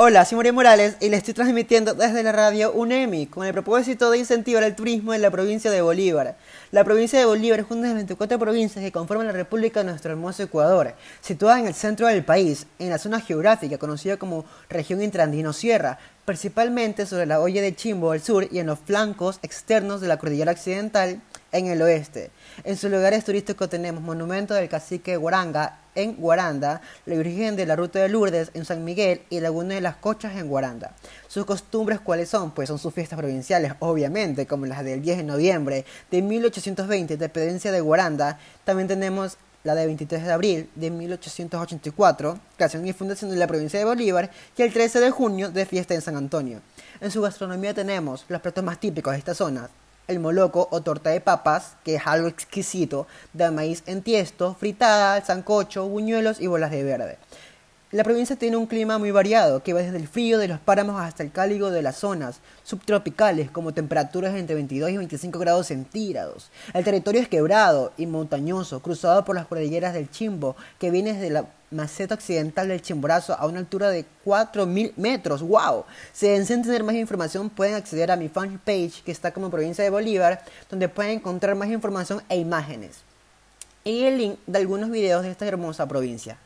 Hola, soy María Morales y le estoy transmitiendo desde la radio UNEMI con el propósito de incentivar el turismo en la provincia de Bolívar. La provincia de Bolívar es una de las 24 provincias que conforman la República de nuestro hermoso Ecuador, situada en el centro del país, en la zona geográfica conocida como región intrandino-sierra, principalmente sobre la olla de Chimbo al sur y en los flancos externos de la cordillera occidental en el oeste. En sus lugares turísticos tenemos Monumento del Cacique Guaranga en Guaranda, la Virgen de la Ruta de Lourdes en San Miguel y Laguna de las Cochas en Guaranda. Sus costumbres cuáles son? Pues son sus fiestas provinciales, obviamente, como las del 10 de noviembre de 1820, dependencia de Guaranda. También tenemos la de 23 de abril de 1884, creación y fundación de la provincia de Bolívar, y el 13 de junio de fiesta en San Antonio. En su gastronomía tenemos los platos más típicos de esta zona, el moloco o torta de papas, que es algo exquisito, de maíz en tiesto, fritada, sancocho, buñuelos y bolas de verde. La provincia tiene un clima muy variado, que va desde el frío de los páramos hasta el cálido de las zonas subtropicales, como temperaturas entre 22 y 25 grados centígrados. El territorio es quebrado y montañoso, cruzado por las cordilleras del Chimbo, que viene desde la maceta occidental del Chimborazo a una altura de 4.000 metros. ¡Wow! Si desean tener más información, pueden acceder a mi fanpage, que está como provincia de Bolívar, donde pueden encontrar más información e imágenes. Y el link de algunos videos de esta hermosa provincia.